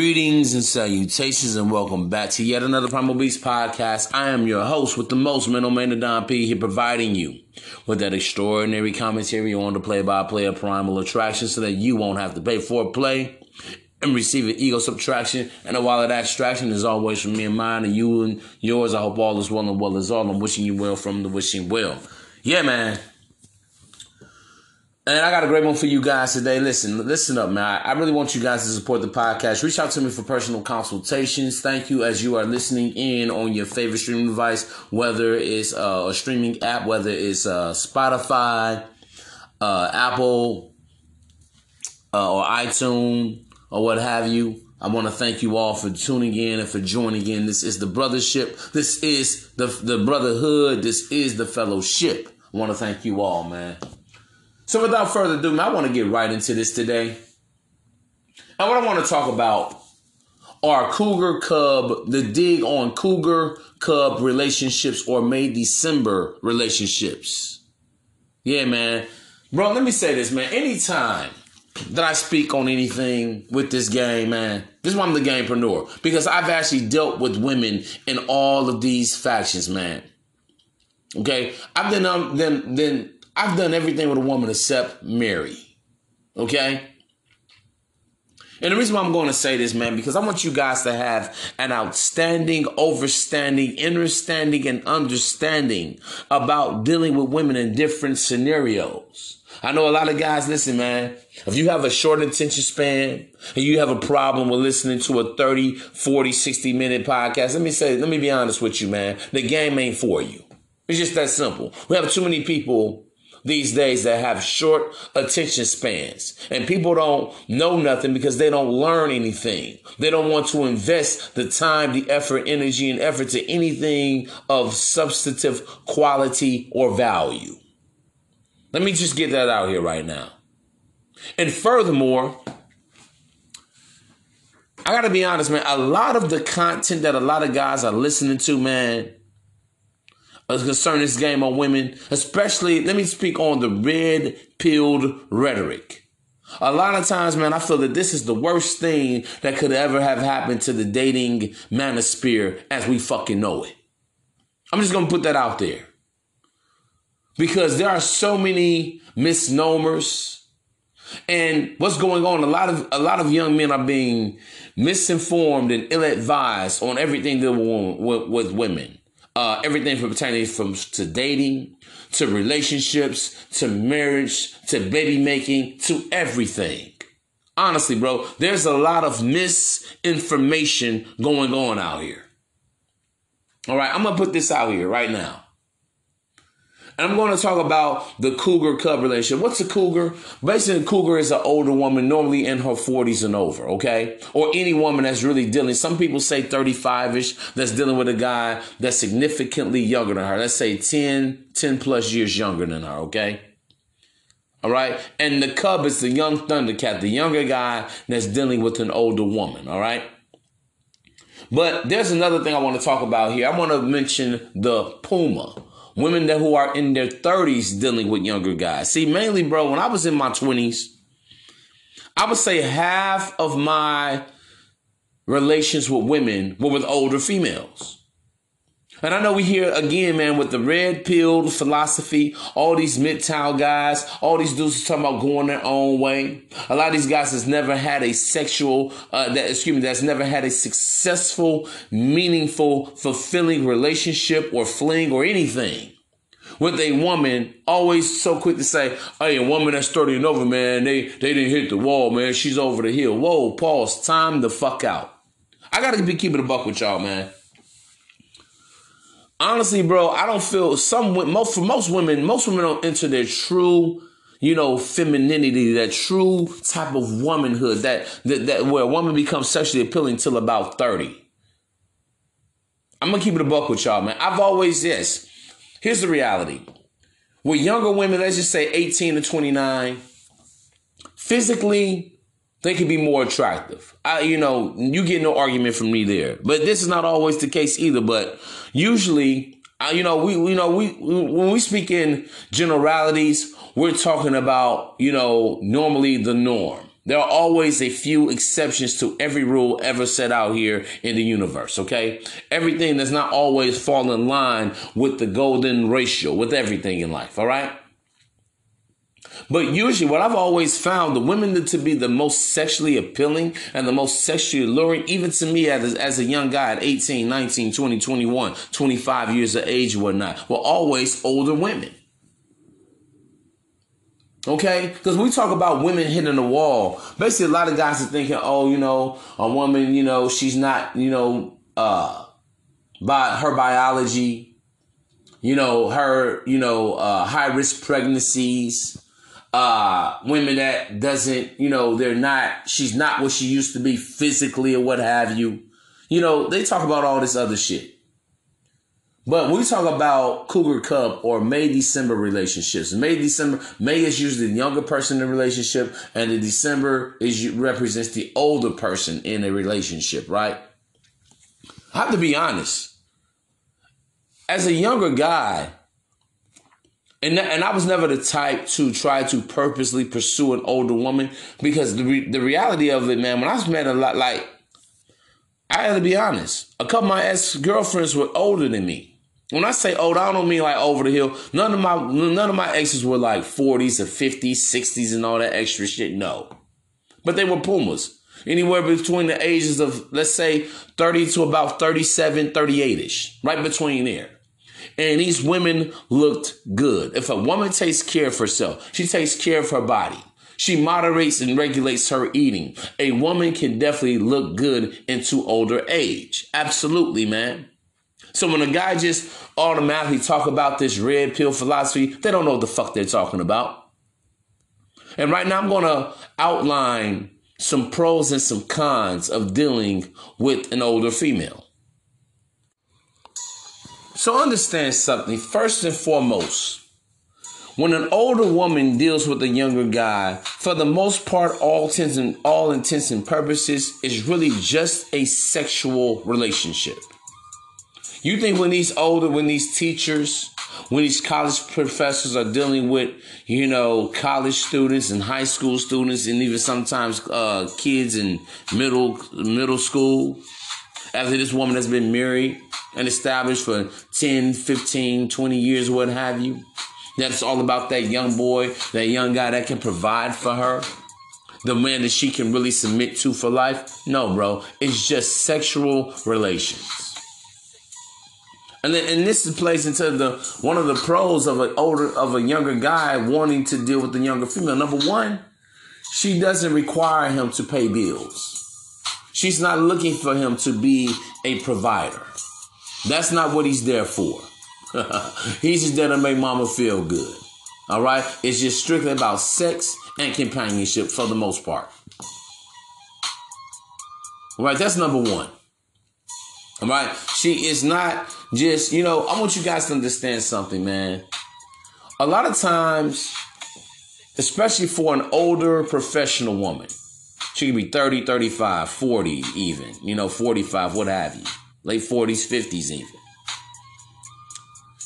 Greetings and salutations, and welcome back to yet another Primal Beast podcast. I am your host with the most, Mental Man Don P, here providing you with that extraordinary commentary on the play-by-play of Primal Attraction, so that you won't have to pay for a play and receive an ego subtraction and a wallet extraction is always from me and mine and you and yours. I hope all is well and well is all. I'm wishing you well from the wishing well. Yeah, man. And I got a great one for you guys today. Listen, listen up, man. I really want you guys to support the podcast. Reach out to me for personal consultations. Thank you as you are listening in on your favorite streaming device, whether it's uh, a streaming app, whether it's uh, Spotify, uh, Apple, uh, or iTunes or what have you. I want to thank you all for tuning in and for joining in. This is the brothership. This is the, the brotherhood. This is the fellowship. I want to thank you all, man. So without further ado, I want to get right into this today. And what I want to talk about are Cougar Cub, the dig on Cougar Cub relationships or May December relationships. Yeah, man. Bro, let me say this, man. Anytime that I speak on anything with this game, man. This is why I'm the gamepreneur. Because I've actually dealt with women in all of these factions, man. Okay? I've done um, then then I've done everything with a woman except marry. Okay? And the reason why I'm going to say this, man, because I want you guys to have an outstanding, overstanding, understanding, and understanding about dealing with women in different scenarios. I know a lot of guys, listen, man, if you have a short attention span and you have a problem with listening to a 30, 40, 60 minute podcast, let me say, let me be honest with you, man. The game ain't for you. It's just that simple. We have too many people these days that have short attention spans and people don't know nothing because they don't learn anything. They don't want to invest the time, the effort, energy, and effort to anything of substantive quality or value. Let me just get that out here right now. And furthermore, I gotta be honest, man. A lot of the content that a lot of guys are listening to, man, concerning this game on women, especially, let me speak on the red pilled rhetoric. A lot of times, man, I feel that this is the worst thing that could ever have happened to the dating manosphere as we fucking know it. I'm just gonna put that out there because there are so many misnomers and what's going on a lot of a lot of young men are being misinformed and ill-advised on everything with, with women uh, everything from pertaining from to dating to relationships to marriage to baby making to everything. Honestly bro there's a lot of misinformation going on out here. All right i'm gonna put this out here right now and I'm going to talk about the cougar cub relationship. What's a cougar? Basically, a cougar is an older woman, normally in her 40s and over, okay? Or any woman that's really dealing. Some people say 35 ish, that's dealing with a guy that's significantly younger than her. Let's say 10, 10 plus years younger than her, okay? All right. And the cub is the young Thundercat, the younger guy that's dealing with an older woman, all right? But there's another thing I want to talk about here. I want to mention the Puma women that who are in their 30s dealing with younger guys. See, mainly, bro, when I was in my 20s, I would say half of my relations with women were with older females. And I know we hear again, man, with the red pill philosophy, all these MGTOW guys, all these dudes talking about going their own way. A lot of these guys has never had a sexual, uh, that, excuse me, that's never had a successful, meaningful, fulfilling relationship or fling or anything with a woman always so quick to say, hey, a woman that's 30 and over, man, they, they didn't hit the wall, man. She's over the hill. Whoa, pause. Time the fuck out. I gotta be keeping a buck with y'all, man honestly, bro, I don't feel some most for most women, most women don't enter their true, you know, femininity, that true type of womanhood, that that, that where a woman becomes sexually appealing till about 30. I'm gonna keep it a buck with y'all, man. I've always yes. Here's the reality. With younger women, let's just say 18 to 29, physically, they can be more attractive. I, you know, you get no argument from me there. But this is not always the case either. But usually, Uh, you know, we, you know, we, when we speak in generalities, we're talking about, you know, normally the norm. There are always a few exceptions to every rule ever set out here in the universe, okay? Everything does not always fall in line with the golden ratio, with everything in life, all right? But usually, what I've always found the women to be the most sexually appealing and the most sexually alluring, even to me as, as a young guy at 18, 19, 20, 21, 25 years of age, whatnot, were always older women. Okay? Because we talk about women hitting the wall. Basically, a lot of guys are thinking, oh, you know, a woman, you know, she's not, you know, uh, by her biology, you know, her, you know, uh, high risk pregnancies, uh, women that doesn't, you know, they're not, she's not what she used to be physically or what have you. You know, they talk about all this other shit. But we talk about Cougar Cub or May December relationships, May December, May is usually the younger person in a relationship, and the December is represents the older person in a relationship, right? I have to be honest. As a younger guy, and, and I was never the type to try to purposely pursue an older woman because the, re- the reality of it, man, when I was met a lot, like, I had to be honest. A couple of my ex girlfriends were older than me. When I say old, I don't mean like over the hill. None of my none of my exes were like 40s or 50s, 60s, and all that extra shit. No. But they were Pumas. Anywhere between the ages of, let's say, 30 to about 37, 38-ish. Right between there. And these women looked good. If a woman takes care of herself, she takes care of her body. She moderates and regulates her eating. A woman can definitely look good into older age. Absolutely, man. So when a guy just automatically talk about this red pill philosophy, they don't know what the fuck they're talking about. And right now I'm going to outline some pros and some cons of dealing with an older female. So understand something. First and foremost, when an older woman deals with a younger guy, for the most part, all intents and all intents and purposes, is really just a sexual relationship. You think when these older, when these teachers, when these college professors are dealing with, you know, college students and high school students, and even sometimes uh, kids in middle middle school, after this woman has been married and established for 10, 15, 20 years, what have you, that's all about that young boy, that young guy that can provide for her the man that she can really submit to for life? No, bro. It's just sexual relations. And then, and this plays into the one of the pros of an older of a younger guy wanting to deal with the younger female. Number one, she doesn't require him to pay bills. She's not looking for him to be a provider. That's not what he's there for. he's just there to make mama feel good. All right? It's just strictly about sex and companionship for the most part. All right, that's number one. All right. She is not just, you know, I want you guys to understand something, man. A lot of times, especially for an older professional woman, she could be 30, 35, 40 even, you know, 45, what have you. Late 40s, 50s even.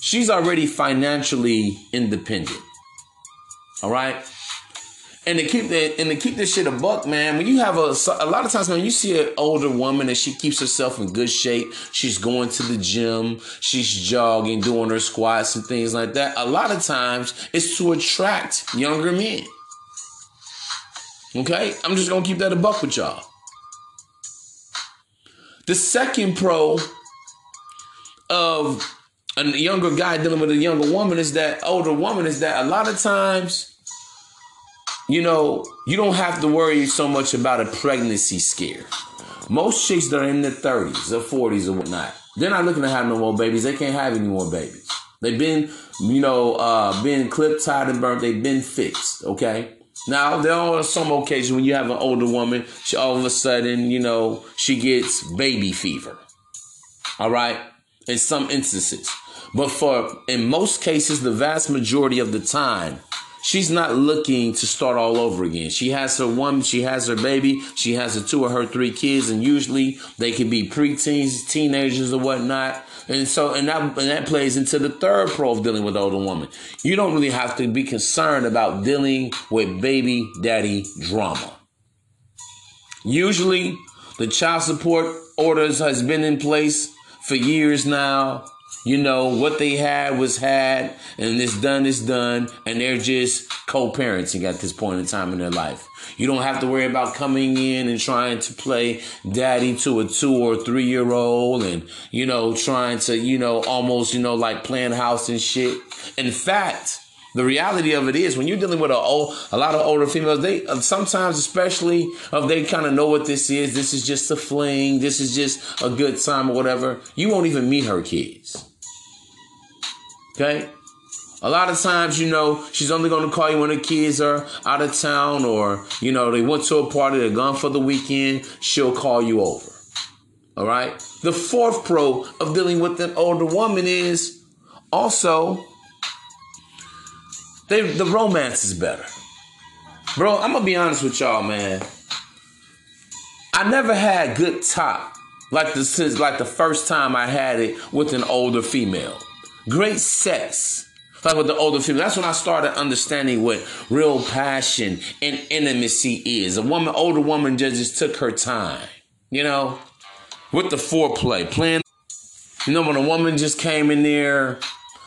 She's already financially independent. All right? And to keep that and to keep this shit a buck, man. When you have a a lot of times, man, you see an older woman and she keeps herself in good shape. She's going to the gym, she's jogging, doing her squats and things like that. A lot of times, it's to attract younger men. Okay, I'm just gonna keep that a buck with y'all. The second pro of a younger guy dealing with a younger woman is that older woman is that a lot of times you know, you don't have to worry so much about a pregnancy scare. Most chicks that are in their 30s or 40s or whatnot, they're not looking to have no more babies. They can't have any more babies. They've been, you know, uh, been clipped, tied, and burnt. They've been fixed, okay? Now, there are some occasions when you have an older woman, she all of a sudden, you know, she gets baby fever. All right? In some instances. But for, in most cases, the vast majority of the time, she's not looking to start all over again. She has her one, she has her baby, she has her two or her three kids, and usually they can be preteens, teenagers, or whatnot. And so, and that and that plays into the third pro of dealing with older woman. You don't really have to be concerned about dealing with baby daddy drama. Usually, the child support orders has been in place for years now. You know, what they had was had, and it's done it's done, and they're just co parenting at this point in time in their life. You don't have to worry about coming in and trying to play daddy to a two or three year old and, you know, trying to, you know, almost, you know, like playing house and shit. In fact, the reality of it is when you're dealing with a, old, a lot of older females, they uh, sometimes, especially if they kind of know what this is, this is just a fling, this is just a good time or whatever, you won't even meet her kids. Okay? A lot of times, you know, she's only going to call you when the kids are out of town or, you know, they went to a party, they're gone for the weekend. She'll call you over. All right. The fourth pro of dealing with an older woman is also they, the romance is better. Bro, I'm going to be honest with y'all, man. I never had good top like the, since like the first time I had it with an older female. Great sex like with the older female. That's when I started understanding what real passion and intimacy is. A woman, older woman, just, took her time, you know, with the foreplay, playing. You know, when a woman just came in there,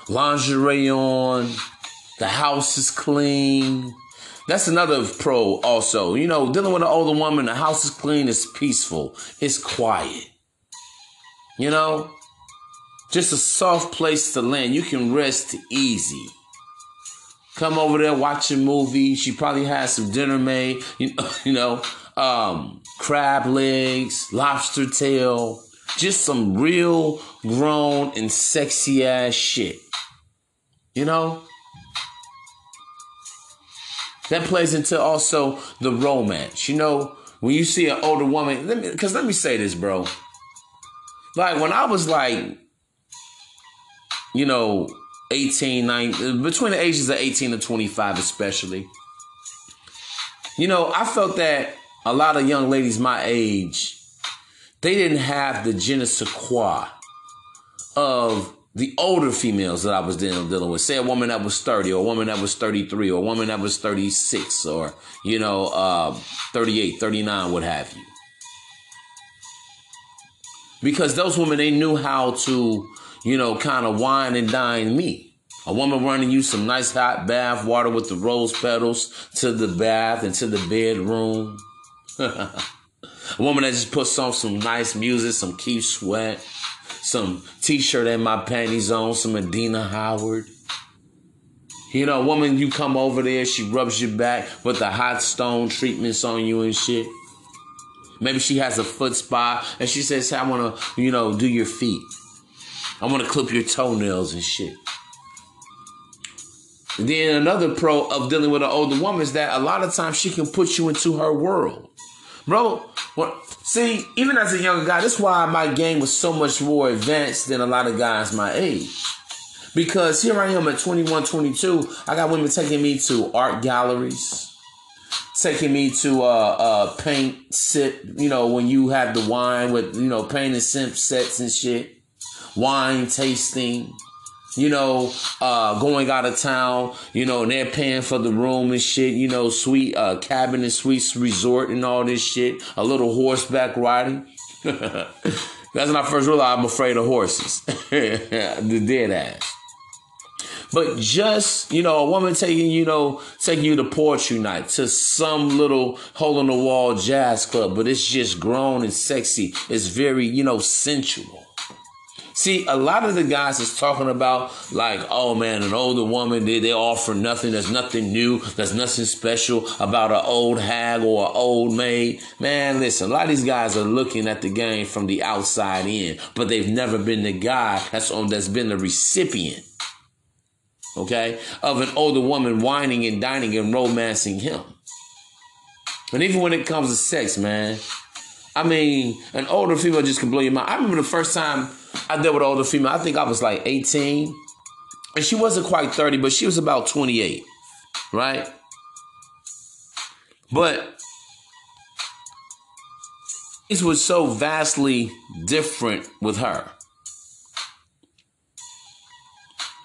lingerie on, the house is clean. That's another pro also. You know, dealing with an older woman, the house is clean, it's peaceful, it's quiet. You know, just a soft place to land. You can rest easy. Come over there, watch a movie. She probably has some dinner made, you know, you know um, crab legs, lobster tail, just some real grown and sexy ass shit. You know? That plays into also the romance. You know, when you see an older woman, let me, cause let me say this, bro. Like when I was like you know, 18, 19, between the ages of 18 and 25, especially. You know, I felt that a lot of young ladies my age, they didn't have the je ne sais quoi of the older females that I was dealing, dealing with. Say a woman that was 30, or a woman that was 33, or a woman that was 36, or, you know, uh, 38, 39, what have you. Because those women, they knew how to you know, kind of wine and dine me. A woman running you some nice hot bath water with the rose petals to the bath and to the bedroom. a woman that just puts on some nice music, some Keith Sweat, some t-shirt and my panties on, some Adina Howard. You know, a woman, you come over there, she rubs your back with the hot stone treatments on you and shit. Maybe she has a foot spa and she says, I want to, you know, do your feet. I want to clip your toenails and shit. And then another pro of dealing with an older woman is that a lot of times she can put you into her world. Bro, see, even as a younger guy, that's why my game was so much more advanced than a lot of guys my age. Because here I am at 21, 22, I got women taking me to art galleries, taking me to uh, uh, paint sip, you know, when you have the wine with, you know, paint and sip sets and shit wine tasting, you know, uh, going out of town, you know, and they're paying for the room and shit, you know, sweet uh, cabin and suites resort and all this shit, a little horseback riding. That's when I first realized I'm afraid of horses. the dead ass. But just, you know, a woman taking, you know, taking you to poetry night, to some little hole in the wall jazz club, but it's just grown and sexy. It's very, you know, sensual. See, a lot of the guys is talking about like, oh man, an older woman, they, they offer nothing. There's nothing new. There's nothing special about an old hag or an old maid. Man, listen, a lot of these guys are looking at the game from the outside in, but they've never been the guy that's on that's been the recipient. Okay, of an older woman whining and dining and romancing him. And even when it comes to sex, man, I mean, an older female just can blow your mind. I remember the first time I dealt with older female. I think I was like 18. And she wasn't quite 30, but she was about 28. right? But it was so vastly different with her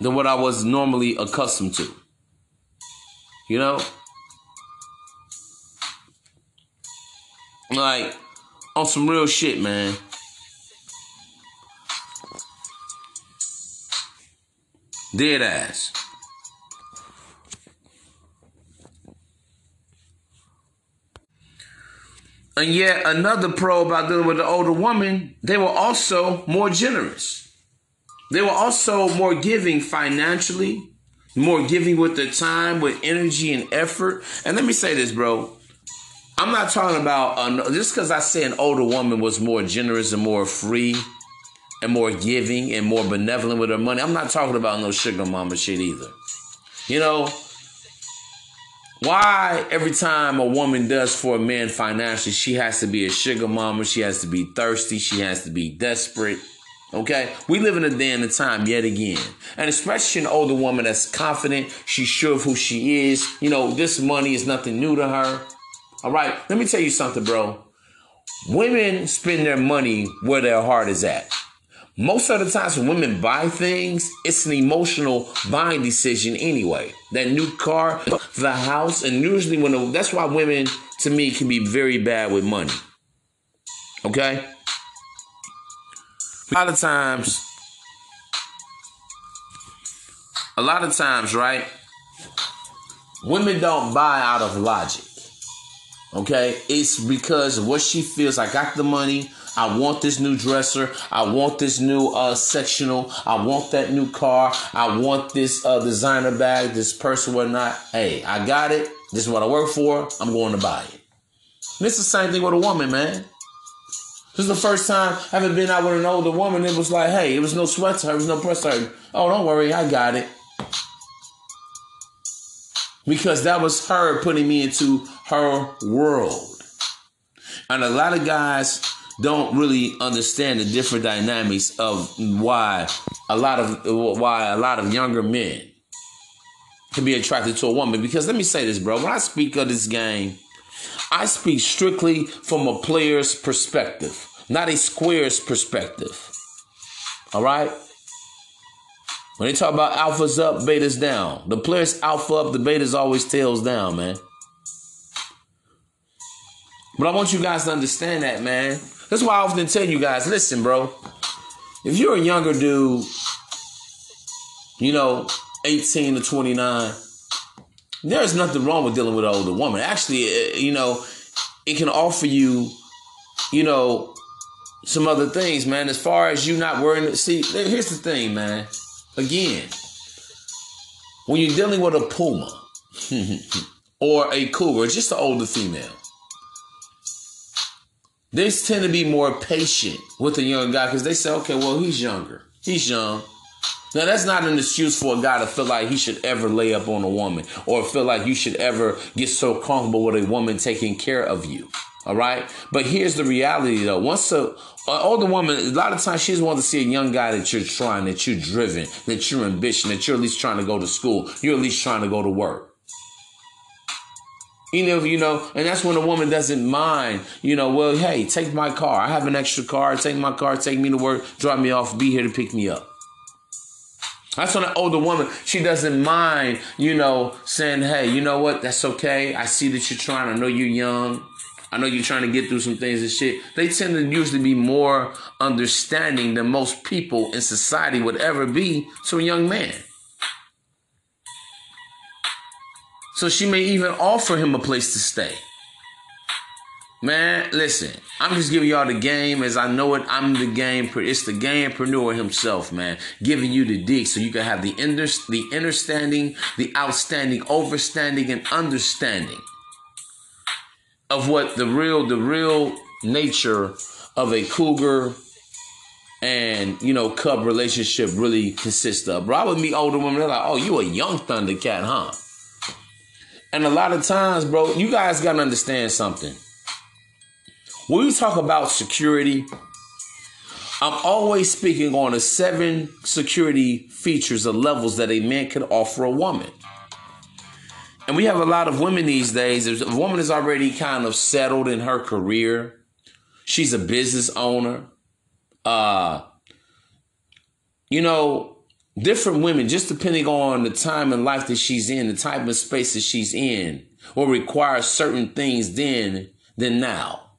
than what I was normally accustomed to. You know? Like, on some real shit, man. Dead ass. And yet another pro about dealing with the older woman, they were also more generous. They were also more giving financially, more giving with their time, with energy and effort. And let me say this, bro. I'm not talking about uh, just because I say an older woman was more generous and more free and more giving and more benevolent with her money. I'm not talking about no sugar mama shit either. You know, why every time a woman does for a man financially, she has to be a sugar mama, she has to be thirsty, she has to be desperate. Okay, we live in a day and a time yet again, and especially an older woman that's confident, she's sure of who she is. You know, this money is nothing new to her. All right, let me tell you something, bro. Women spend their money where their heart is at. Most of the times when women buy things, it's an emotional buying decision anyway. That new car, the house, and usually when that's why women to me can be very bad with money. Okay? A lot of times, a lot of times, right? Women don't buy out of logic. Okay? It's because what she feels. I got the money. I want this new dresser. I want this new uh, sectional. I want that new car. I want this uh, designer bag, this purse whatnot. Hey, I got it. This is what I work for. I'm going to buy it. And it's the same thing with a woman, man. This is the first time i've ever been out with an older woman. It was like, hey, it was no sweat to her. It was no press to her. Oh, don't worry. I got it. Because that was her putting me into her world. And a lot of guys don't really understand the different dynamics of why a lot of why a lot of younger men can be attracted to a woman. Because let me say this, bro. When I speak of this game, I speak strictly from a player's perspective, not a square's perspective. All right? When they talk about alphas up, betas down, the player's alpha up, the beta's always tails down, man. But I want you guys to understand that, man. That's why I often tell you guys, listen, bro. If you're a younger dude, you know, 18 to 29, there's nothing wrong with dealing with an older woman. Actually, eh, you know, it can offer you, you know, some other things, man. As far as you not worrying, see, here's the thing, man. Again, when you're dealing with a puma or a cougar, just an older female, they tend to be more patient with a young guy because they say, okay, well, he's younger. He's young. Now, that's not an excuse for a guy to feel like he should ever lay up on a woman or feel like you should ever get so comfortable with a woman taking care of you. All right. But here's the reality though. Once a, an older woman, a lot of times she just wants to see a young guy that you're trying, that you're driven, that you're ambitious, that you're at least trying to go to school. You're at least trying to go to work. You know, you know, and that's when a woman doesn't mind, you know, well, hey, take my car. I have an extra car. Take my car, take me to work, drop me off, be here to pick me up. That's when an older woman, she doesn't mind, you know, saying, hey, you know what? That's okay. I see that you're trying. I know you're young. I know you're trying to get through some things and shit. They tend to usually be more understanding than most people in society would ever be to a young man. So she may even offer him a place to stay. Man, listen, I'm just giving y'all the game as I know it. I'm the game. It's the gamepreneur himself, man, giving you the dig so you can have the inner, the understanding, the outstanding, overstanding, and understanding of what the real, the real nature of a cougar and you know cub relationship really consists of. Bro, I would meet older women. They're like, "Oh, you a young Thundercat, huh?" And a lot of times, bro, you guys got to understand something. When we talk about security, I'm always speaking on the seven security features or levels that a man can offer a woman. And we have a lot of women these days. If a woman is already kind of settled in her career, she's a business owner. Uh, you know, different women, just depending on the time in life that she's in, the type of space that she's in, will require certain things then than now.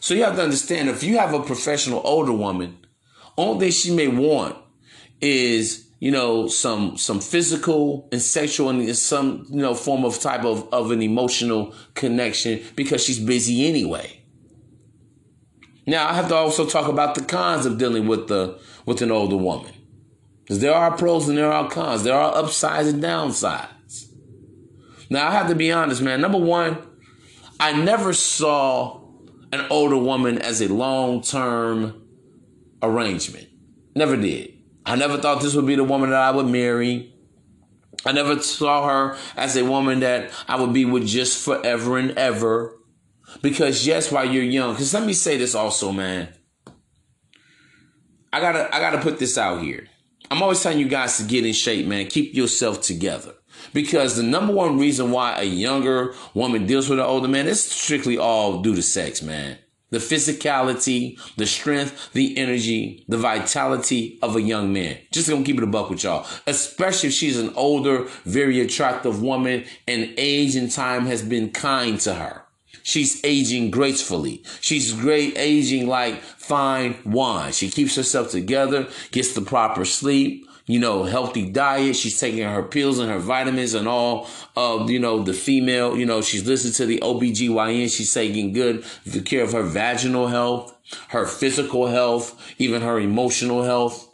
So you have to understand if you have a professional older woman, only thing she may want is you know some some physical and sexual and some you know form of type of of an emotional connection because she's busy anyway. Now I have to also talk about the cons of dealing with the with an older woman. Because there are pros and there are cons. There are upsides and downsides. Now I have to be honest, man. Number one, I never saw an older woman as a long term arrangement. Never did. I never thought this would be the woman that I would marry. I never saw her as a woman that I would be with just forever and ever. Because yes, while you're young, because let me say this also, man. I gotta I gotta put this out here. I'm always telling you guys to get in shape, man. Keep yourself together. Because the number one reason why a younger woman deals with an older man is strictly all due to sex, man. The physicality, the strength, the energy, the vitality of a young man. Just gonna keep it a buck with y'all. Especially if she's an older, very attractive woman and age and time has been kind to her. She's aging gracefully. She's great aging like fine wine. She keeps herself together, gets the proper sleep, you know, healthy diet. She's taking her pills and her vitamins and all of, you know, the female, you know, she's listening to the OBGYN. She's taking good care of her vaginal health, her physical health, even her emotional health.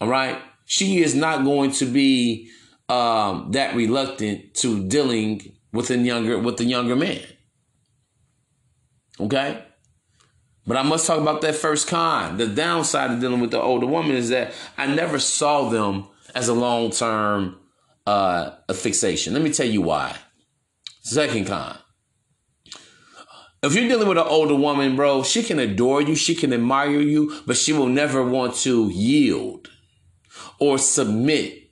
All right. She is not going to be um, that reluctant to dealing with a younger with a younger man. Okay. But I must talk about that first con. The downside of dealing with the older woman is that I never saw them as a long term uh, fixation. Let me tell you why. Second con. If you're dealing with an older woman, bro, she can adore you, she can admire you, but she will never want to yield or submit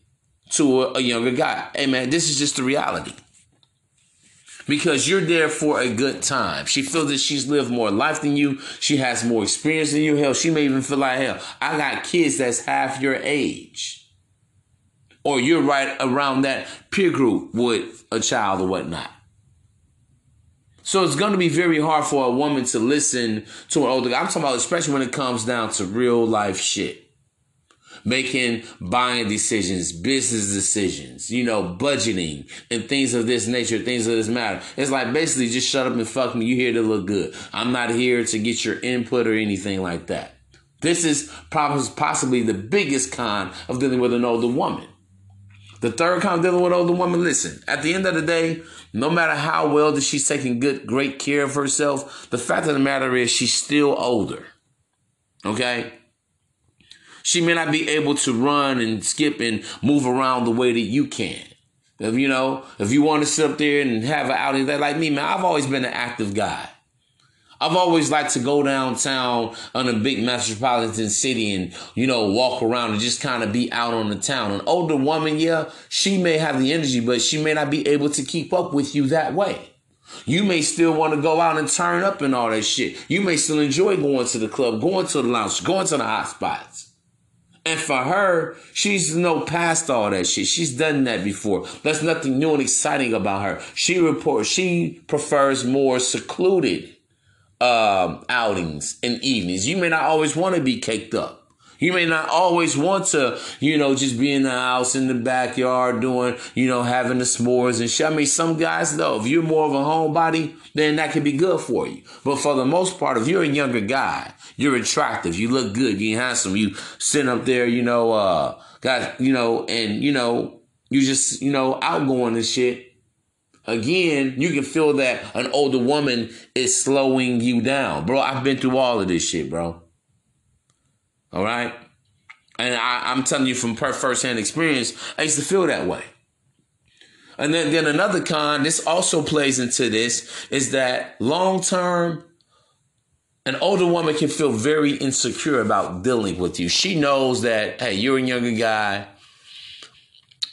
to a, a younger guy. Hey, man, this is just the reality because you're there for a good time. She feels that she's lived more life than you. She has more experience than you. Hell, she may even feel like, hell, I got kids that's half your age. Or you're right around that peer group with a child or whatnot. So it's going to be very hard for a woman to listen to an older guy. I'm talking about especially when it comes down to real life shit making buying decisions, business decisions, you know, budgeting and things of this nature, things of this matter. It's like basically just shut up and fuck me. You here to look good. I'm not here to get your input or anything like that. This is possibly the biggest con of dealing with an older woman. The third con of dealing with an older woman, listen, at the end of the day, no matter how well that she's taking good, great care of herself, the fact of the matter is she's still older. Okay? She may not be able to run and skip and move around the way that you can. If you know, if you want to sit up there and have an outing that like me, man, I've always been an active guy. I've always liked to go downtown on a big metropolitan city and, you know, walk around and just kind of be out on the town. An older woman, yeah, she may have the energy, but she may not be able to keep up with you that way. You may still want to go out and turn up and all that shit. You may still enjoy going to the club, going to the lounge, going to the hot spots. And for her, she's no past all that shit. She's done that before. There's nothing new and exciting about her. She reports she prefers more secluded um, outings and evenings. You may not always want to be caked up. You may not always want to, you know, just be in the house in the backyard doing, you know, having the s'mores and shit. I mean, some guys though, if you're more of a homebody, then that could be good for you. But for the most part, if you're a younger guy, you're attractive, you look good, you're handsome, you sit up there, you know, uh, got, you know, and you know, you just, you know, outgoing and shit. Again, you can feel that an older woman is slowing you down. Bro, I've been through all of this shit, bro. All right. And I, am telling you from first-hand experience, I used to feel that way. And then, then another con, this also plays into this, is that long term, an older woman can feel very insecure about dealing with you. She knows that, hey, you're a younger guy,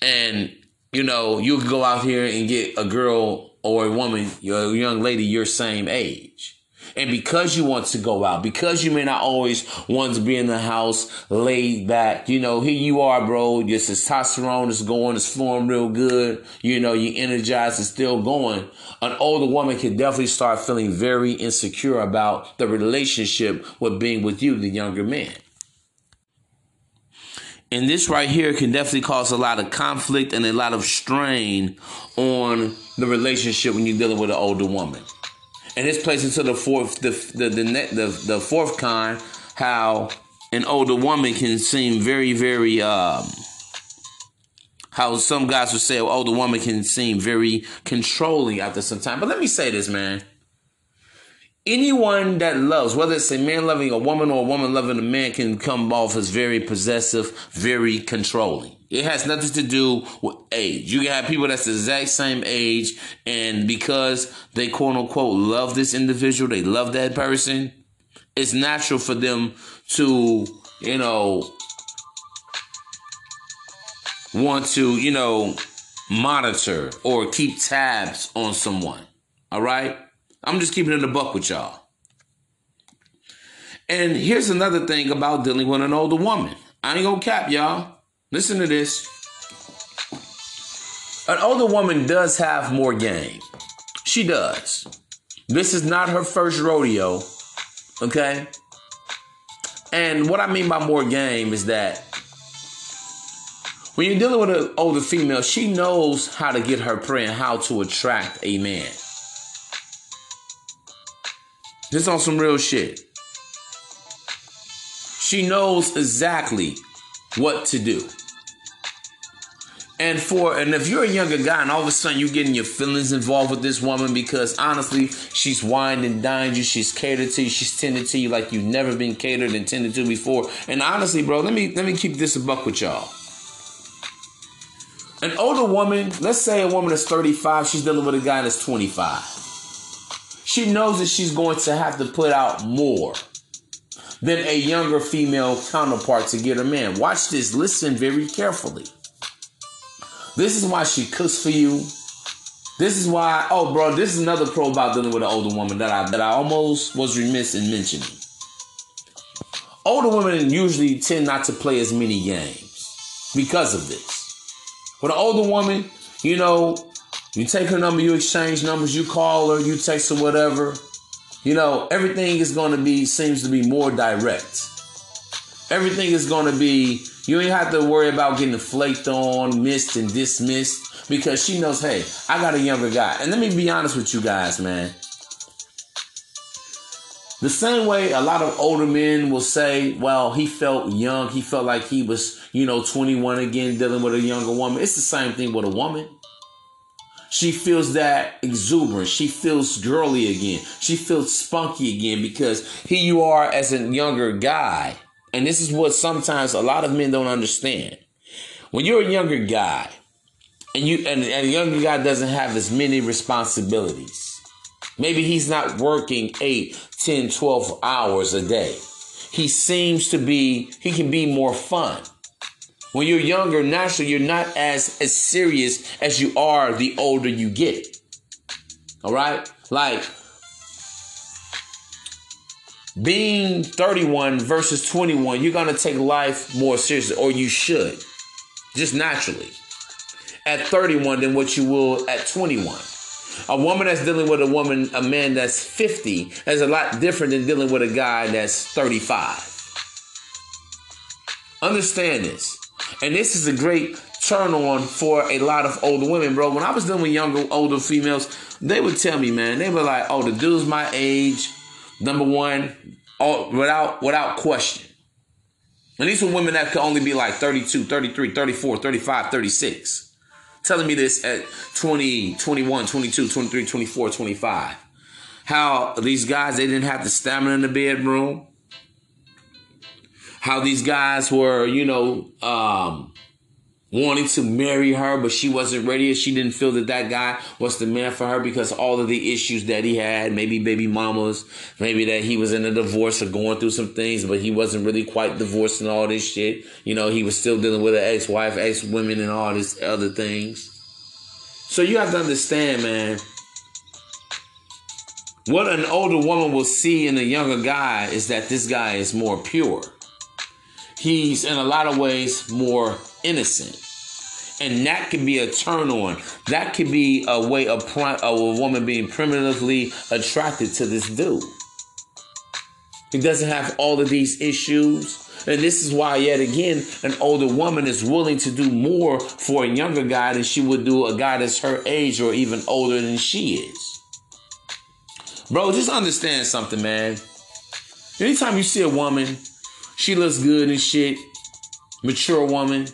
and you know, you could go out here and get a girl or a woman, a young lady your same age. And because you want to go out, because you may not always want to be in the house laid back, you know, here you are, bro. Your testosterone is going, it's flowing real good. You know, you energized, it's still going. An older woman can definitely start feeling very insecure about the relationship with being with you, the younger man. And this right here can definitely cause a lot of conflict and a lot of strain on the relationship when you're dealing with an older woman. And this plays into the fourth, the the the the, the fourth kind, how an older woman can seem very, very um, how some guys would say an older woman can seem very controlling after some time. But let me say this, man. Anyone that loves, whether it's a man loving a woman or a woman loving a man, can come off as very possessive, very controlling. It has nothing to do with age. You can have people that's the exact same age, and because they quote unquote love this individual, they love that person, it's natural for them to, you know, want to, you know, monitor or keep tabs on someone. All right? I'm just keeping it a buck with y'all. And here's another thing about dealing with an older woman. I ain't gonna cap y'all. Listen to this. An older woman does have more game. She does. This is not her first rodeo. Okay? And what I mean by more game is that when you're dealing with an older female, she knows how to get her prey and how to attract a man. Just on some real shit. She knows exactly what to do. And for and if you're a younger guy and all of a sudden you're getting your feelings involved with this woman because honestly she's wined and dined you, she's catered to you, she's tended to you like you've never been catered and tended to before. And honestly, bro, let me let me keep this a buck with y'all. An older woman, let's say a woman is 35, she's dealing with a guy that's 25. She knows that she's going to have to put out more than a younger female counterpart to get a man. Watch this, listen very carefully. This is why she cooks for you. This is why, oh, bro, this is another pro about dealing with an older woman that I that I almost was remiss in mentioning. Older women usually tend not to play as many games because of this. With an older woman, you know, you take her number, you exchange numbers, you call her, you text her, whatever. You know, everything is going to be seems to be more direct. Everything is going to be you ain't have to worry about getting flaked on, missed, and dismissed because she knows, hey, I got a younger guy. And let me be honest with you guys, man. The same way a lot of older men will say, well, he felt young. He felt like he was, you know, 21 again, dealing with a younger woman. It's the same thing with a woman. She feels that exuberance. She feels girly again. She feels spunky again because here you are as a younger guy and this is what sometimes a lot of men don't understand. When you're a younger guy, and you and, and a younger guy doesn't have as many responsibilities. Maybe he's not working 8, 10, 12 hours a day. He seems to be, he can be more fun. When you're younger, naturally, you're not as, as serious as you are the older you get. All right? Like, being 31 versus 21, you're going to take life more seriously, or you should, just naturally, at 31 than what you will at 21. A woman that's dealing with a woman, a man that's 50, is a lot different than dealing with a guy that's 35. Understand this. And this is a great turn on for a lot of older women, bro. When I was dealing with younger, older females, they would tell me, man, they were like, oh, the dude's my age Number one, all, without without question. And these were women that could only be like 32, 33, 34, 35, 36. Telling me this at 20, 21, 22, 23, 24, 25. How these guys, they didn't have the stamina in the bedroom. How these guys were, you know, um, wanting to marry her, but she wasn't ready. She didn't feel that that guy was the man for her because all of the issues that he had, maybe baby mamas, maybe that he was in a divorce or going through some things, but he wasn't really quite divorced and all this shit. You know, he was still dealing with an ex-wife, ex-women and all these other things. So you have to understand, man. What an older woman will see in a younger guy is that this guy is more pure. He's in a lot of ways more innocent. And that could be a turn on. That could be a way of, of a woman being primitively attracted to this dude. He doesn't have all of these issues. And this is why, yet again, an older woman is willing to do more for a younger guy than she would do a guy that's her age or even older than she is. Bro, just understand something, man. Anytime you see a woman, she looks good and shit, mature woman,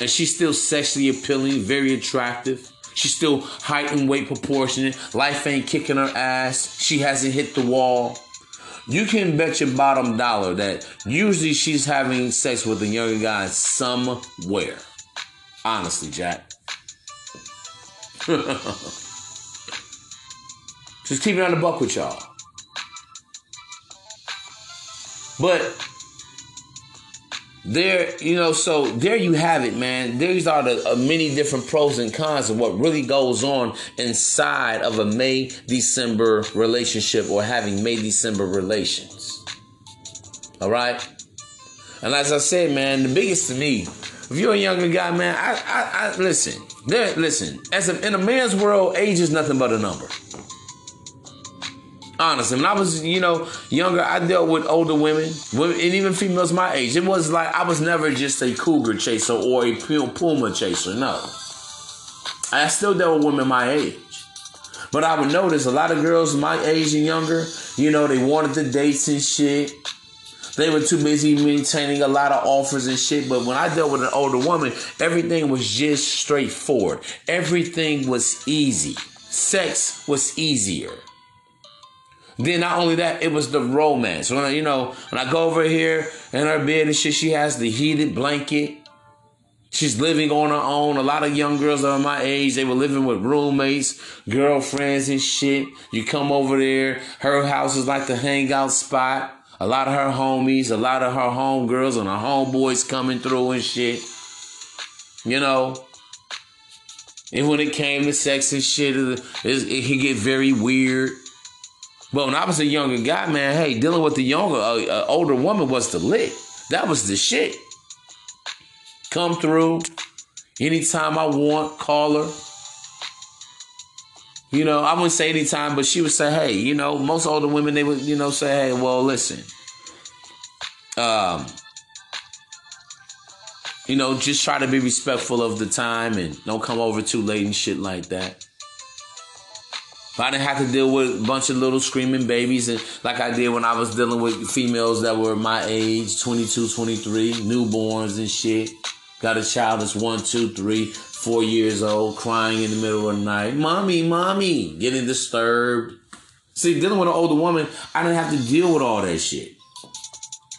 and she's still sexually appealing, very attractive. She's still height and weight proportionate. Life ain't kicking her ass. She hasn't hit the wall. You can bet your bottom dollar that usually she's having sex with a younger guy somewhere. Honestly, Jack. Just keeping on the buck with y'all. But there, you know, so there you have it, man. These are the uh, many different pros and cons of what really goes on inside of a May December relationship or having May December relations. All right. And as I said, man, the biggest to me, if you're a younger guy, man, I, I, I listen. There, listen. As a, in a man's world, age is nothing but a number. Honestly, when I was, you know, younger, I dealt with older women, women, and even females my age. It was like I was never just a cougar chaser or a puma chaser. No, I still dealt with women my age. But I would notice a lot of girls my age and younger, you know, they wanted the dates and shit. They were too busy maintaining a lot of offers and shit. But when I dealt with an older woman, everything was just straightforward. Everything was easy. Sex was easier. Then not only that, it was the romance. When I, you know, when I go over here in her bed and shit, she has the heated blanket. She's living on her own. A lot of young girls are my age. They were living with roommates, girlfriends and shit. You come over there. Her house is like the hangout spot. A lot of her homies, a lot of her homegirls and her homeboys coming through and shit. You know. And when it came to sex and shit, it, it, it get very weird. But when I was a younger guy, man, hey, dealing with the younger, uh, uh, older woman was the lit. That was the shit. Come through anytime I want, call her. You know, I wouldn't say anytime, but she would say, hey, you know, most older women, they would, you know, say, hey, well, listen. Um, you know, just try to be respectful of the time and don't come over too late and shit like that. I didn't have to deal with a bunch of little screaming babies and like I did when I was dealing with females that were my age, 22, 23, newborns and shit. Got a child that's one, two, three, four years old, crying in the middle of the night. Mommy, mommy, getting disturbed. See, dealing with an older woman, I didn't have to deal with all that shit.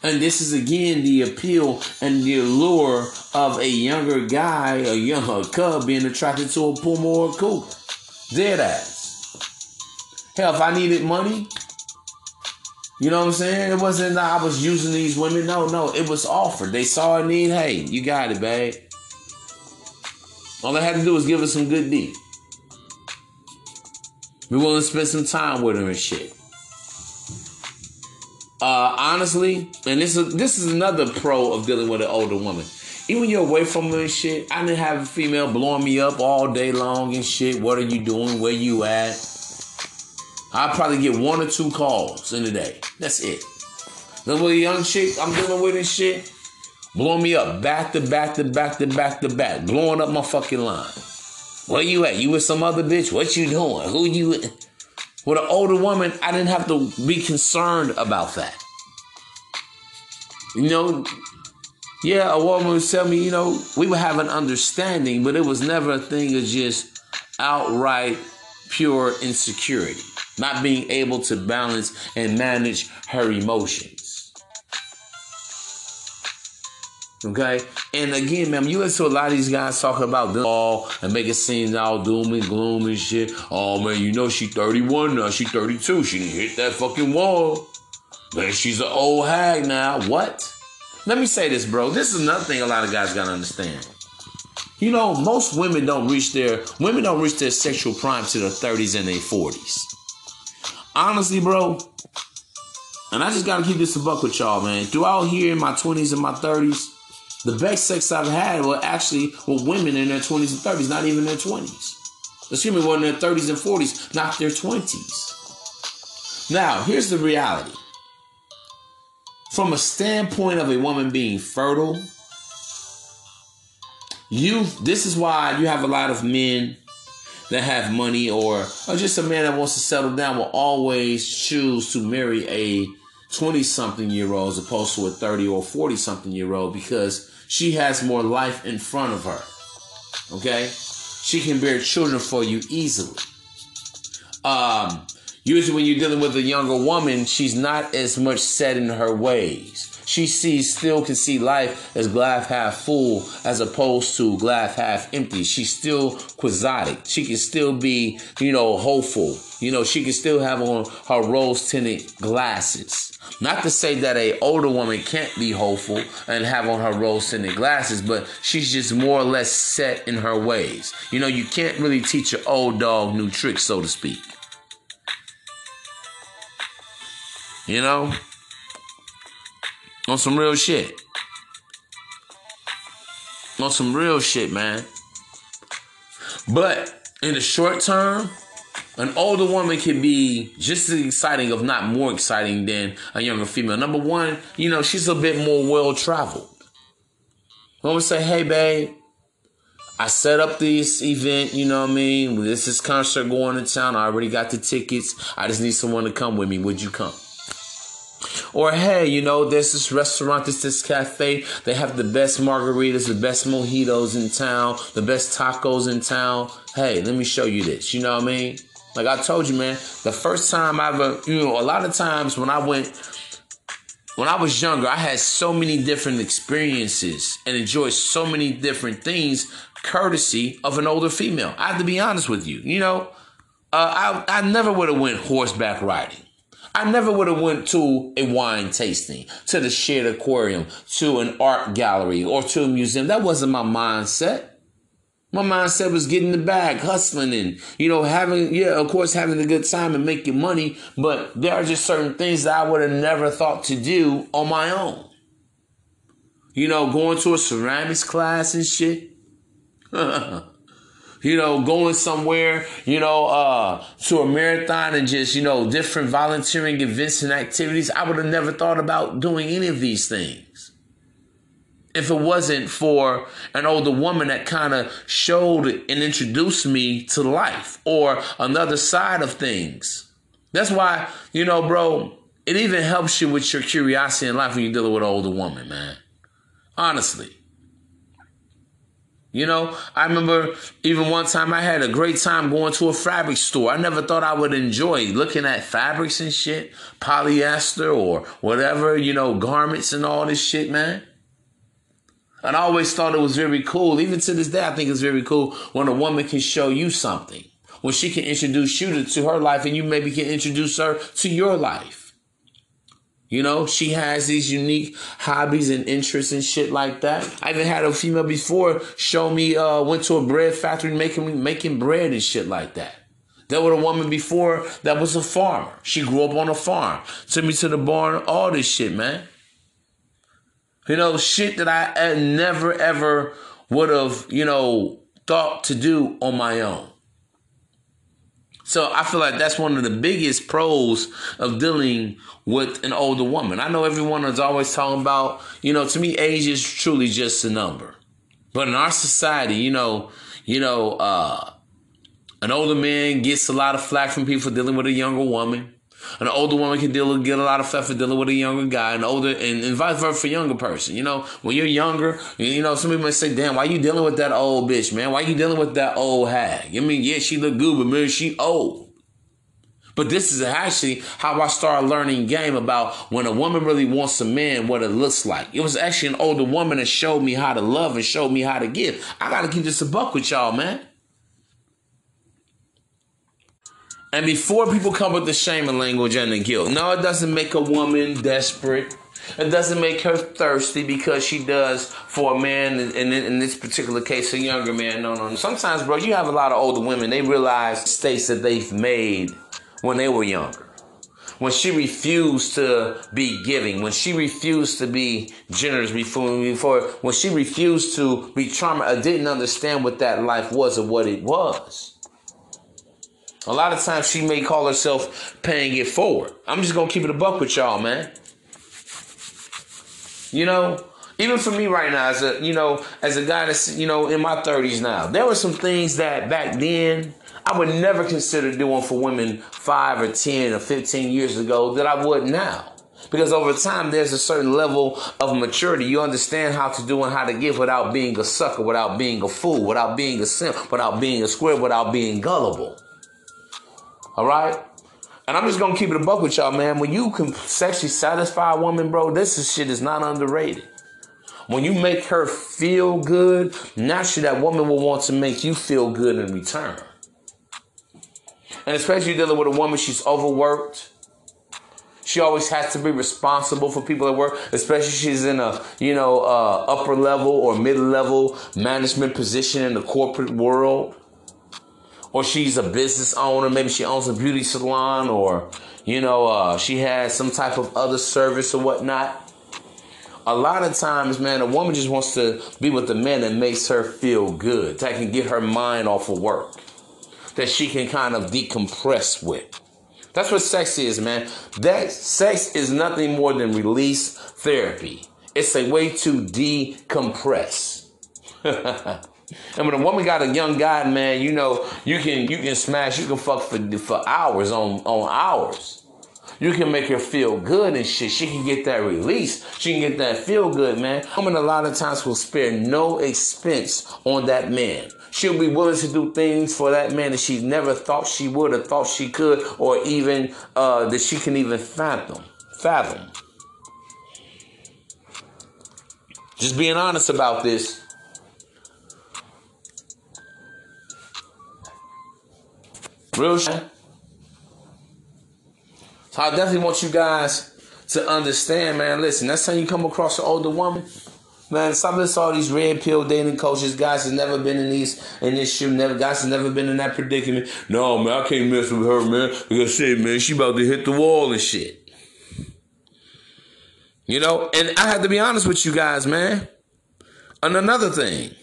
And this is again the appeal and the allure of a younger guy, a younger cub being attracted to a puma or a cougar. Dead ass. Hell, if I needed money, you know what I'm saying? It wasn't that I was using these women. No, no, it was offered. They saw a need. Hey, you got it, babe. All they had to do was give us some good deed. We willing to spend some time with her and shit. Uh, honestly, and this is this is another pro of dealing with an older woman. Even you're away from her and shit, I didn't have a female blowing me up all day long and shit. What are you doing? Where you at? I probably get one or two calls in a day. That's it. The little young chick I'm dealing with and shit, blowing me up back to back to back to back to back, blowing up my fucking line. Where you at? You with some other bitch? What you doing? Who you with? With an older woman, I didn't have to be concerned about that. You know, yeah, a woman would tell me, you know, we would have an understanding, but it was never a thing of just outright pure insecurity not being able to balance and manage her emotions. Okay? And again, man, you listen to a lot of these guys talking about them all and make it seem all doom and gloom and shit. Oh man, you know she 31 now, she 32. She hit that fucking wall. Man, she's an old hag now. What? Let me say this, bro. This is another thing a lot of guys gotta understand. You know, most women don't reach their women don't reach their sexual prime to their 30s and their 40s. Honestly, bro, and I just gotta keep this a buck with y'all, man. Throughout here in my 20s and my 30s, the best sex I've had were actually with women in their 20s and 30s, not even their 20s. Excuse me, were in their 30s and 40s, not their 20s. Now, here's the reality. From a standpoint of a woman being fertile, you this is why you have a lot of men that have money or, or just a man that wants to settle down will always choose to marry a 20 something year old as opposed to a 30 or 40 something year old because she has more life in front of her. Okay? She can bear children for you easily. Um, usually when you're dealing with a younger woman, she's not as much set in her ways. She sees still can see life as glass half full as opposed to glass half empty. She's still quixotic. She can still be, you know, hopeful. You know, she can still have on her rose tinted glasses. Not to say that a older woman can't be hopeful and have on her rose tinted glasses, but she's just more or less set in her ways. You know, you can't really teach an old dog new tricks, so to speak. You know? On some real shit. On some real shit, man. But in the short term, an older woman can be just as exciting, if not more exciting, than a younger female. Number one, you know, she's a bit more well traveled. When we say, hey, babe, I set up this event, you know what I mean? This is concert going to town. I already got the tickets. I just need someone to come with me. Would you come? Or hey, you know, there's this restaurant, this this cafe. They have the best margaritas, the best mojitos in town, the best tacos in town. Hey, let me show you this. You know what I mean? Like I told you, man, the first time I ever, you know, a lot of times when I went, when I was younger, I had so many different experiences and enjoyed so many different things courtesy of an older female. I have to be honest with you. You know, uh, I, I never would have went horseback riding. I never would have went to a wine tasting, to the Shedd aquarium, to an art gallery, or to a museum. That wasn't my mindset. My mindset was getting the bag, hustling, and you know, having yeah, of course, having a good time and making money. But there are just certain things that I would have never thought to do on my own. You know, going to a ceramics class and shit. you know, going somewhere, you know, uh, to a marathon and just, you know, different volunteering events and activities. I would have never thought about doing any of these things if it wasn't for an older woman that kind of showed and introduced me to life or another side of things. That's why, you know, bro, it even helps you with your curiosity in life when you're dealing with an older woman, man. Honestly. You know, I remember even one time I had a great time going to a fabric store. I never thought I would enjoy looking at fabrics and shit, polyester or whatever, you know, garments and all this shit, man. And I always thought it was very cool. Even to this day, I think it's very cool when a woman can show you something, when she can introduce you to, her life and you maybe can introduce her to your life. You know, she has these unique hobbies and interests and shit like that. I even had a female before show me, uh, went to a bread factory making, making bread and shit like that. There was a woman before that was a farmer. She grew up on a farm. Took me to the barn, all this shit, man. You know, shit that I never ever would have, you know, thought to do on my own. So I feel like that's one of the biggest pros of dealing with an older woman. I know everyone is always talking about, you know, to me, age is truly just a number. But in our society, you know, you know, uh, an older man gets a lot of flack from people dealing with a younger woman. An older woman can deal with get a lot of for dealing with a younger guy, an older and, and vice versa for younger person. You know, when you're younger, you know, some people might say, "Damn, why you dealing with that old bitch, man? Why you dealing with that old hag?" I mean, yeah, she look good, but man, she old. But this is actually how I started learning game about when a woman really wants a man, what it looks like. It was actually an older woman that showed me how to love and showed me how to give. I gotta keep this a buck with y'all, man. And before people come with the shame and language and the guilt, no, it doesn't make a woman desperate. It doesn't make her thirsty because she does for a man, and in, this particular case, a younger man. No, no. Sometimes, bro, you have a lot of older women. They realize mistakes that they've made when they were younger. When she refused to be giving, when she refused to be generous before, before when she refused to be trauma, I didn't understand what that life was or what it was. A lot of times she may call herself paying it forward. I'm just gonna keep it a buck with y'all, man. You know, even for me right now, as a you know, as a guy that's you know in my 30s now, there were some things that back then I would never consider doing for women five or ten or 15 years ago that I would now. Because over time, there's a certain level of maturity. You understand how to do and how to give without being a sucker, without being a fool, without being a simp, without being a square, without being gullible. All right? And I'm just gonna keep it a buck with y'all, man. When you can sexually satisfy a woman, bro, this is shit is not underrated. When you make her feel good, naturally that woman will want to make you feel good in return. And especially dealing with a woman, she's overworked. She always has to be responsible for people at work, especially she's in a you know uh, upper level or mid level management position in the corporate world or she's a business owner. Maybe she owns a beauty salon, or you know, uh, she has some type of other service or whatnot. A lot of times, man, a woman just wants to be with a man that makes her feel good, that can get her mind off of work, that she can kind of decompress with. That's what sex is, man. That sex is nothing more than release therapy. It's a way to decompress. And when a woman got a young guy, man, you know, you can you can smash, you can fuck for for hours on on hours. You can make her feel good and shit. She can get that release. She can get that feel good, man. Woman a lot of times will spare no expense on that man. She'll be willing to do things for that man that she never thought she would or thought she could or even uh, that she can even fathom. Fathom. Just being honest about this. Real shit. So I definitely want you guys to understand, man. Listen, next time you come across an older woman, man, stop to all these red pill dating coaches. Guys has never been in these in this shoe. Never guys has never been in that predicament. No, man, I can't mess with her, man. Because shit, man, she about to hit the wall and shit. You know, and I have to be honest with you guys, man. And another thing.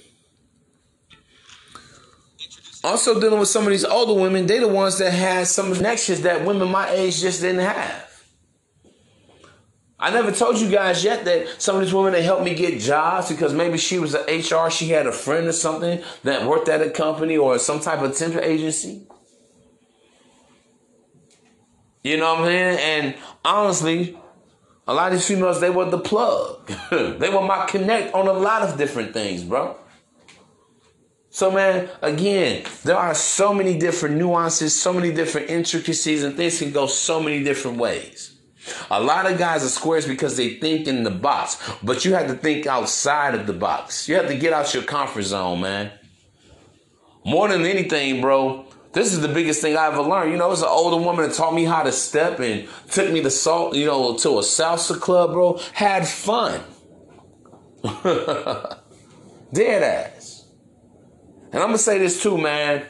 Also dealing with some of these older women, they the ones that had some connections that women my age just didn't have. I never told you guys yet that some of these women that helped me get jobs because maybe she was an HR, she had a friend or something that worked at a company or some type of temp agency. You know what I'm saying? And honestly, a lot of these females, they were the plug. they were my connect on a lot of different things, bro. So, man, again, there are so many different nuances, so many different intricacies, and things can go so many different ways. A lot of guys are squares because they think in the box, but you have to think outside of the box. You have to get out your comfort zone, man. More than anything, bro, this is the biggest thing I ever learned. You know, it's an older woman that taught me how to step and took me to salt, you know, to a salsa club, bro. Had fun. Dead ass. And I'm gonna say this too, man.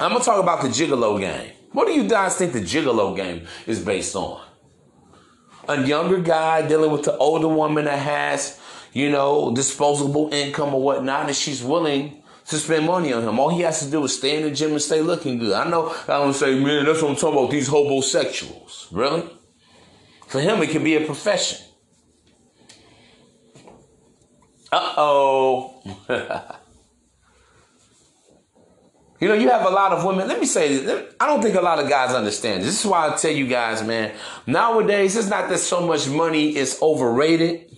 I'm gonna talk about the gigolo game. What do you guys think the gigolo game is based on? A younger guy dealing with the older woman that has, you know, disposable income or whatnot, and she's willing to spend money on him. All he has to do is stay in the gym and stay looking good. I know I don't say, man, that's what I'm talking about, these homosexuals. Really? For him, it can be a profession. Uh oh. You know, you have a lot of women. Let me say this. I don't think a lot of guys understand. This This is why I tell you guys, man. Nowadays, it's not that so much money is overrated,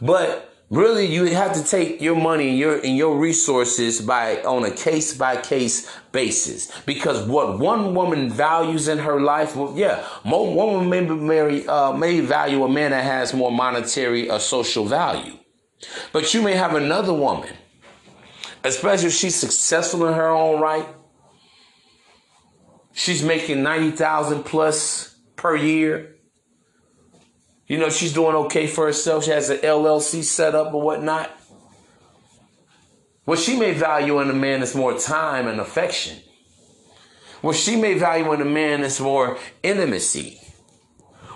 but really you have to take your money and your and your resources by on a case by case basis because what one woman values in her life well, yeah one woman may marry uh, may value a man that has more monetary or social value but you may have another woman especially if she's successful in her own right. She's making 90,000 plus per year. You know, she's doing okay for herself. She has an LLC set up or whatnot. What she may value in a man is more time and affection. What she may value in a man is more intimacy.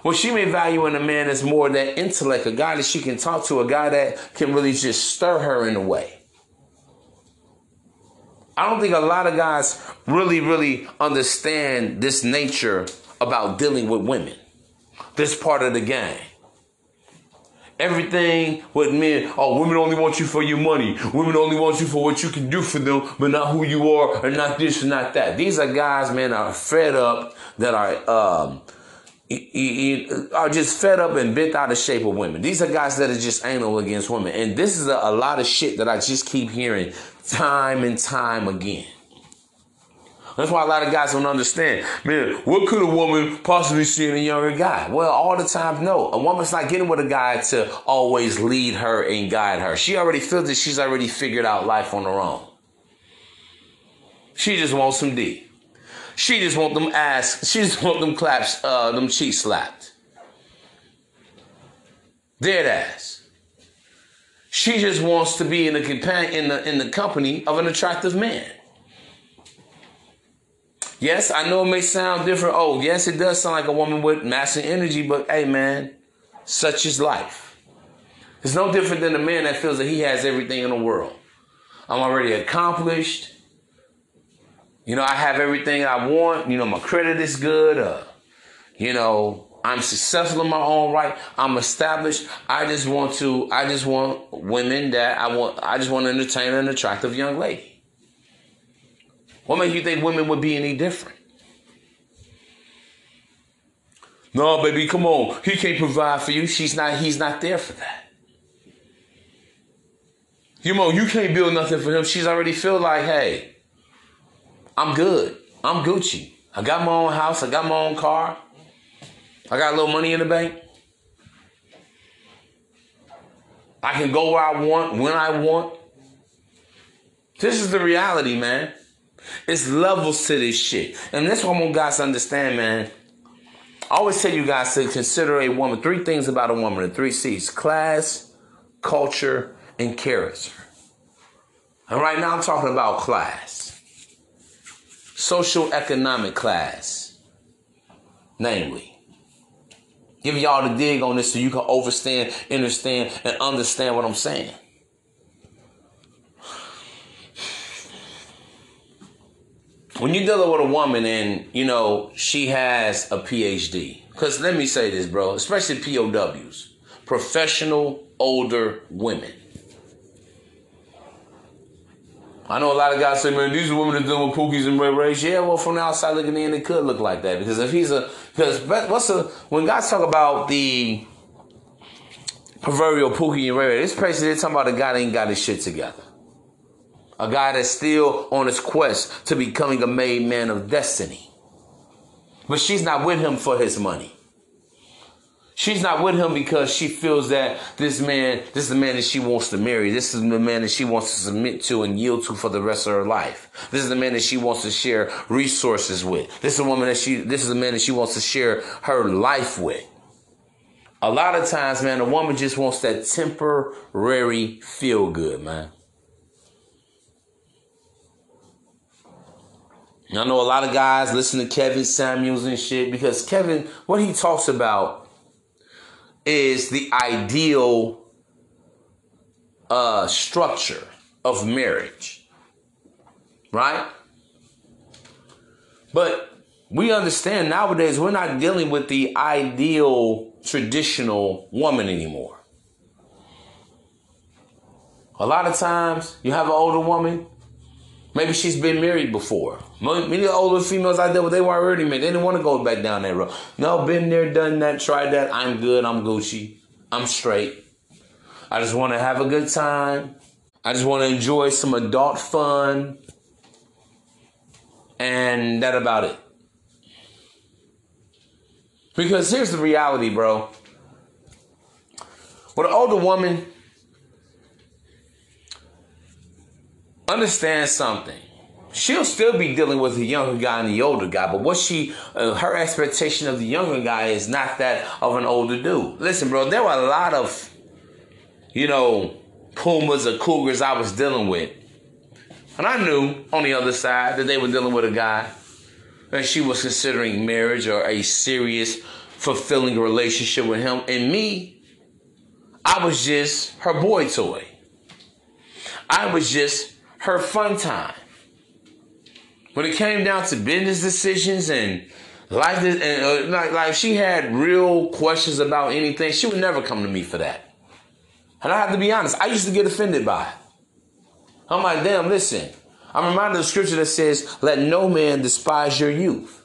What she may value in a man is more that intellect, a guy that she can talk to, a guy that can really just stir her in a way. I don't think a lot of guys really, really understand this nature about dealing with women, this part of the game. Everything with men, oh, women only want you for your money. Women only want you for what you can do for them, but not who you are, and not this and not that. These are guys, man, are fed up, that are um, are just fed up and bent out of shape with women. These are guys that are just anal against women. And this is a, a lot of shit that I just keep hearing time and time again. That's why a lot of guys don't understand. Man, what could a woman possibly see in a younger guy? Well, all the time, no. A woman's not getting with a guy to always lead her and guide her. She already feels that she's already figured out life on her own. She just wants some D. She just want them ass. She just want them claps, uh, them cheeks slapped. Dead ass. She just wants to be in the companion in the in the company of an attractive man. Yes, I know it may sound different. Oh, yes, it does sound like a woman with massive energy, but hey, man, such is life. It's no different than a man that feels that he has everything in the world. I'm already accomplished. You know, I have everything I want. You know, my credit is good. Uh, you know, I'm successful in my own right. I'm established. I just want to. I just want women that I want. I just want to entertain an attractive young lady. What makes you think women would be any different? No, baby, come on. He can't provide for you. She's not. He's not there for that. You know, you can't build nothing for him. She's already feel like, hey, I'm good. I'm Gucci. I got my own house. I got my own car. I got a little money in the bank. I can go where I want, when I want. This is the reality, man. It's levels to this shit. And that's what I want guys to understand, man. I always tell you guys to consider a woman, three things about a woman, the three C's class, culture, and character. And right now I'm talking about class social economic class, namely. Give y'all the dig on this so you can understand, understand, and understand what I'm saying. When you're dealing with a woman and, you know, she has a PhD, because let me say this, bro, especially POWs, professional older women. I know a lot of guys say, man, these women are dealing with Pookies and red Rays. Yeah, well, from the outside looking in, it could look like that. Because if he's a, because what's the, when guys talk about the proverbial Pookie and red Ray, this person, they're talking about a guy that ain't got his shit together. A guy that's still on his quest to becoming a made man of destiny. But she's not with him for his money. She's not with him because she feels that this man, this is the man that she wants to marry. This is the man that she wants to submit to and yield to for the rest of her life. This is the man that she wants to share resources with. This is a woman that she, this is the man that she wants to share her life with. A lot of times, man, a woman just wants that temporary feel good, man. I know a lot of guys listen to Kevin Samuels and shit because Kevin, what he talks about is the ideal uh, structure of marriage, right? But we understand nowadays we're not dealing with the ideal traditional woman anymore. A lot of times you have an older woman, Maybe she's been married before. Many older females out there, they were already married. They didn't want to go back down that road. No, been there, done that, tried that. I'm good. I'm Gucci. I'm straight. I just want to have a good time. I just want to enjoy some adult fun. And that about it. Because here's the reality, bro. With an older woman, understand something. she'll still be dealing with the younger guy and the older guy. But what she, uh, her expectation of the younger guy is not that of an older dude. Listen, bro, there were a lot of, you know, pumas or cougars I was dealing with. And I knew on the other side that they were dealing with a guy and she was considering marriage or a serious, fulfilling relationship with him. And me, I was just her boy toy. I was just her fun time. When it came down to business decisions and life, and uh, like, like she had real questions about anything, she would never come to me for that. And I have to be honest, I used to get offended by it. I'm like, damn, listen. I'm reminded of the scripture that says, let no man despise your youth.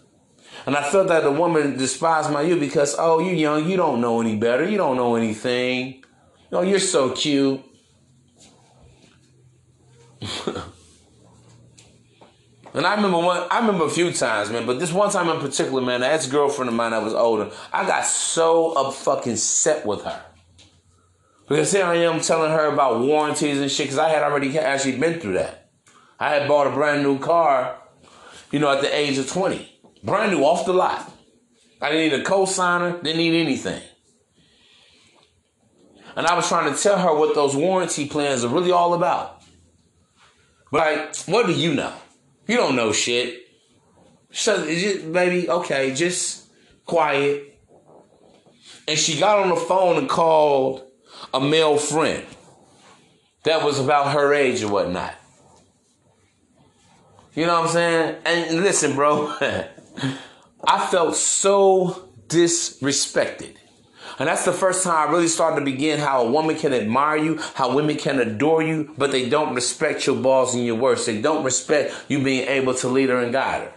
And I felt that the woman despised my youth because, oh, you're young, you don't know any better. You don't know anything. Oh, you're so cute. and I remember one, I remember a few times, man, but this one time in particular, man, the ex-girlfriend of mine that was older, I got so up fucking set with her. Because here I am telling her about warranties and shit, because I had already actually been through that. I had bought a brand new car, you know, at the age of 20. Brand new off the lot. I didn't need a co-signer, didn't need anything. And I was trying to tell her what those warranty plans are really all about. Like, what do you know? You don't know shit. So, baby, okay, just quiet. And she got on the phone and called a male friend that was about her age or whatnot. You know what I'm saying? And listen, bro, I felt so disrespected. And that's the first time I really started to begin how a woman can admire you, how women can adore you, but they don't respect your balls and your words. They don't respect you being able to lead her and guide her.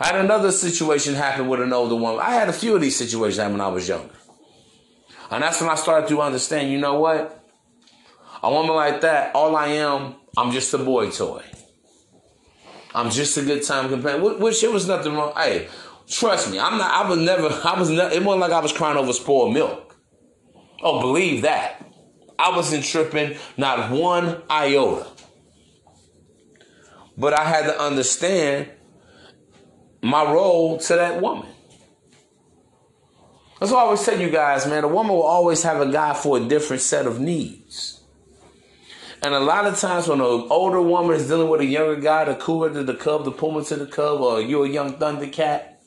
I had another situation happen with an older woman. I had a few of these situations happen when I was younger. And that's when I started to understand, you know what? A woman like that, all I am, I'm just a boy toy. I'm just a good time companion. Which it was nothing wrong. Hey, trust me, I'm not. I was never. I was. Not, it wasn't like I was crying over spoiled milk. Oh, believe that. I wasn't tripping, not one iota. But I had to understand my role to that woman. That's why I always tell you guys, man, a woman will always have a guy for a different set of needs. And a lot of times when an older woman is dealing with a younger guy, the cougar to the cub, the puma to the cub, or you're a young thundercat,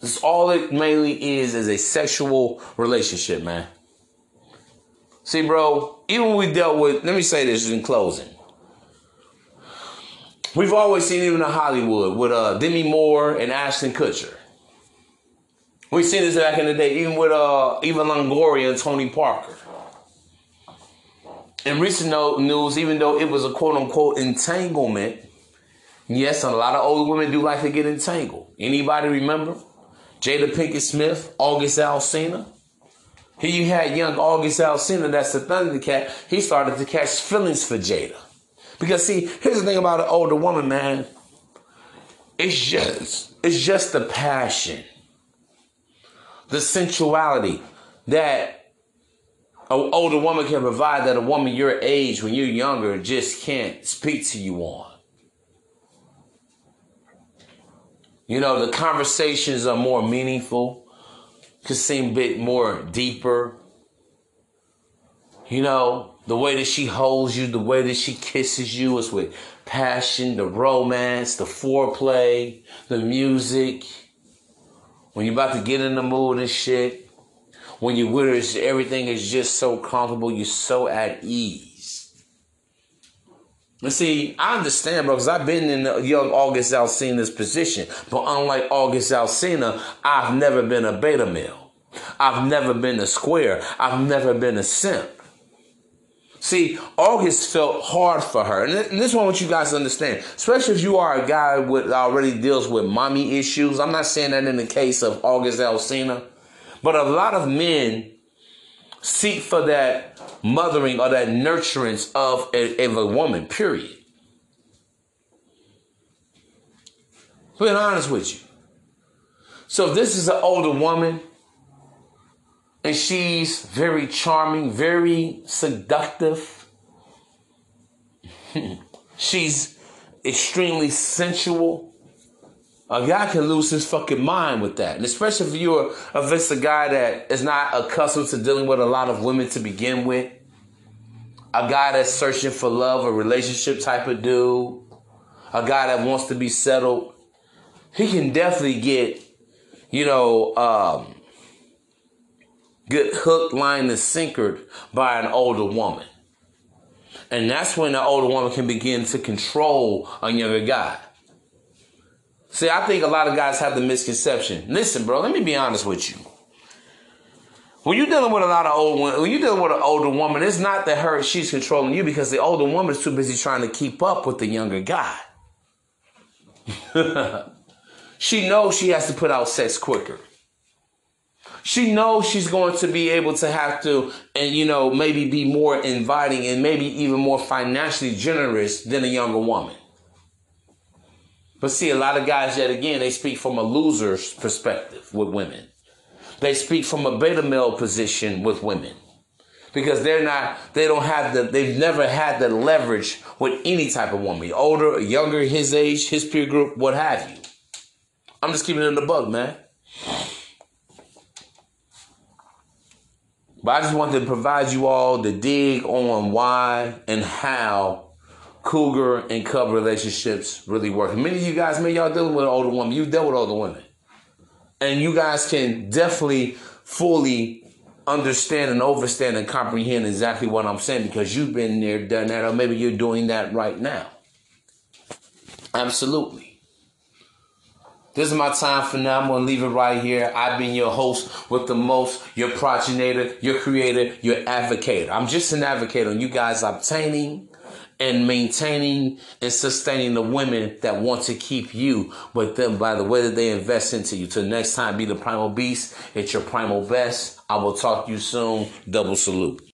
this all it mainly is is a sexual relationship, man. See, bro, even we dealt with, let me say this in closing. We've always seen even in Hollywood with uh, Demi Moore and Ashton Kutcher. We've seen this back in the day, even with uh, Eva Longoria and Tony Parker. In recent news, even though it was a quote unquote entanglement, yes, a lot of older women do like to get entangled. Anybody remember? Jada Pinkett Smith, August Alsina. Here you had young August Alsina, that's the Thundercat. He started to catch feelings for Jada. Because see, here's the thing about an older woman, man. It's just, it's just the passion the sensuality that an older woman can provide that a woman your age when you're younger just can't speak to you on. You know, the conversations are more meaningful, could seem a bit more deeper. You know, the way that she holds you, the way that she kisses you is with passion, the romance, the foreplay, the music when you're about to get in the mood and shit, when you're with her, everything is just so comfortable, you're so at ease. And see, I understand, bro, because I've been in the young August Alsina's position. But unlike August Alsina, I've never been a beta male. I've never been a square. I've never been a simp. See, August felt hard for her. And this one want you guys to understand, especially if you are a guy with already deals with mommy issues. I'm not saying that in the case of August Alsina, but a lot of men seek for that mothering or that nurturance of a, of a woman, period. Being honest with you. So if this is an older woman and she's very charming, very seductive. she's extremely sensual, a guy can lose his fucking mind with that. And especially if you're if it's a guy that is not accustomed to dealing with a lot of women to begin with. A guy that's searching for love, a relationship type of dude. A guy that wants to be settled. He can definitely get, you know, um, get hooked, line, and sinkered by an older woman. And that's when the older woman can begin to control a younger guy. See, I think a lot of guys have the misconception. Listen, bro, let me be honest with you. When you're dealing with a lot of old when you're dealing with an older woman, it's not that her she's controlling you because the older woman is too busy trying to keep up with the younger guy. she knows she has to put out sex quicker. She knows she's going to be able to have to, and you know, maybe be more inviting and maybe even more financially generous than a younger woman. But see, a lot of guys, yet again, they speak from a loser's perspective with women. They speak from a beta male position with women because they're not, they don't have the, they've never had the leverage with any type of woman, older, younger, his age, his peer group, what have you. I'm just keeping it in the bug, man. But I just wanted to provide you all the dig on why and how cougar and cub relationships really work. Many of you guys, maybe y'all dealing with an older woman. You've dealt with older women. And you guys can definitely fully understand and understand and comprehend exactly what I'm saying because you've been there, done that, or maybe you're doing that right now. Absolutely. This is my time for now. I'm going to leave it right here. I've been your host with the most, your progenitor, your creator, your advocate. I'm just an advocate on you guys obtaining and maintaining and sustaining the women that want to keep you with them by the way that they invest into you. Till next time, be the primal beast. It's your primal best. I will talk to you soon. Double salute.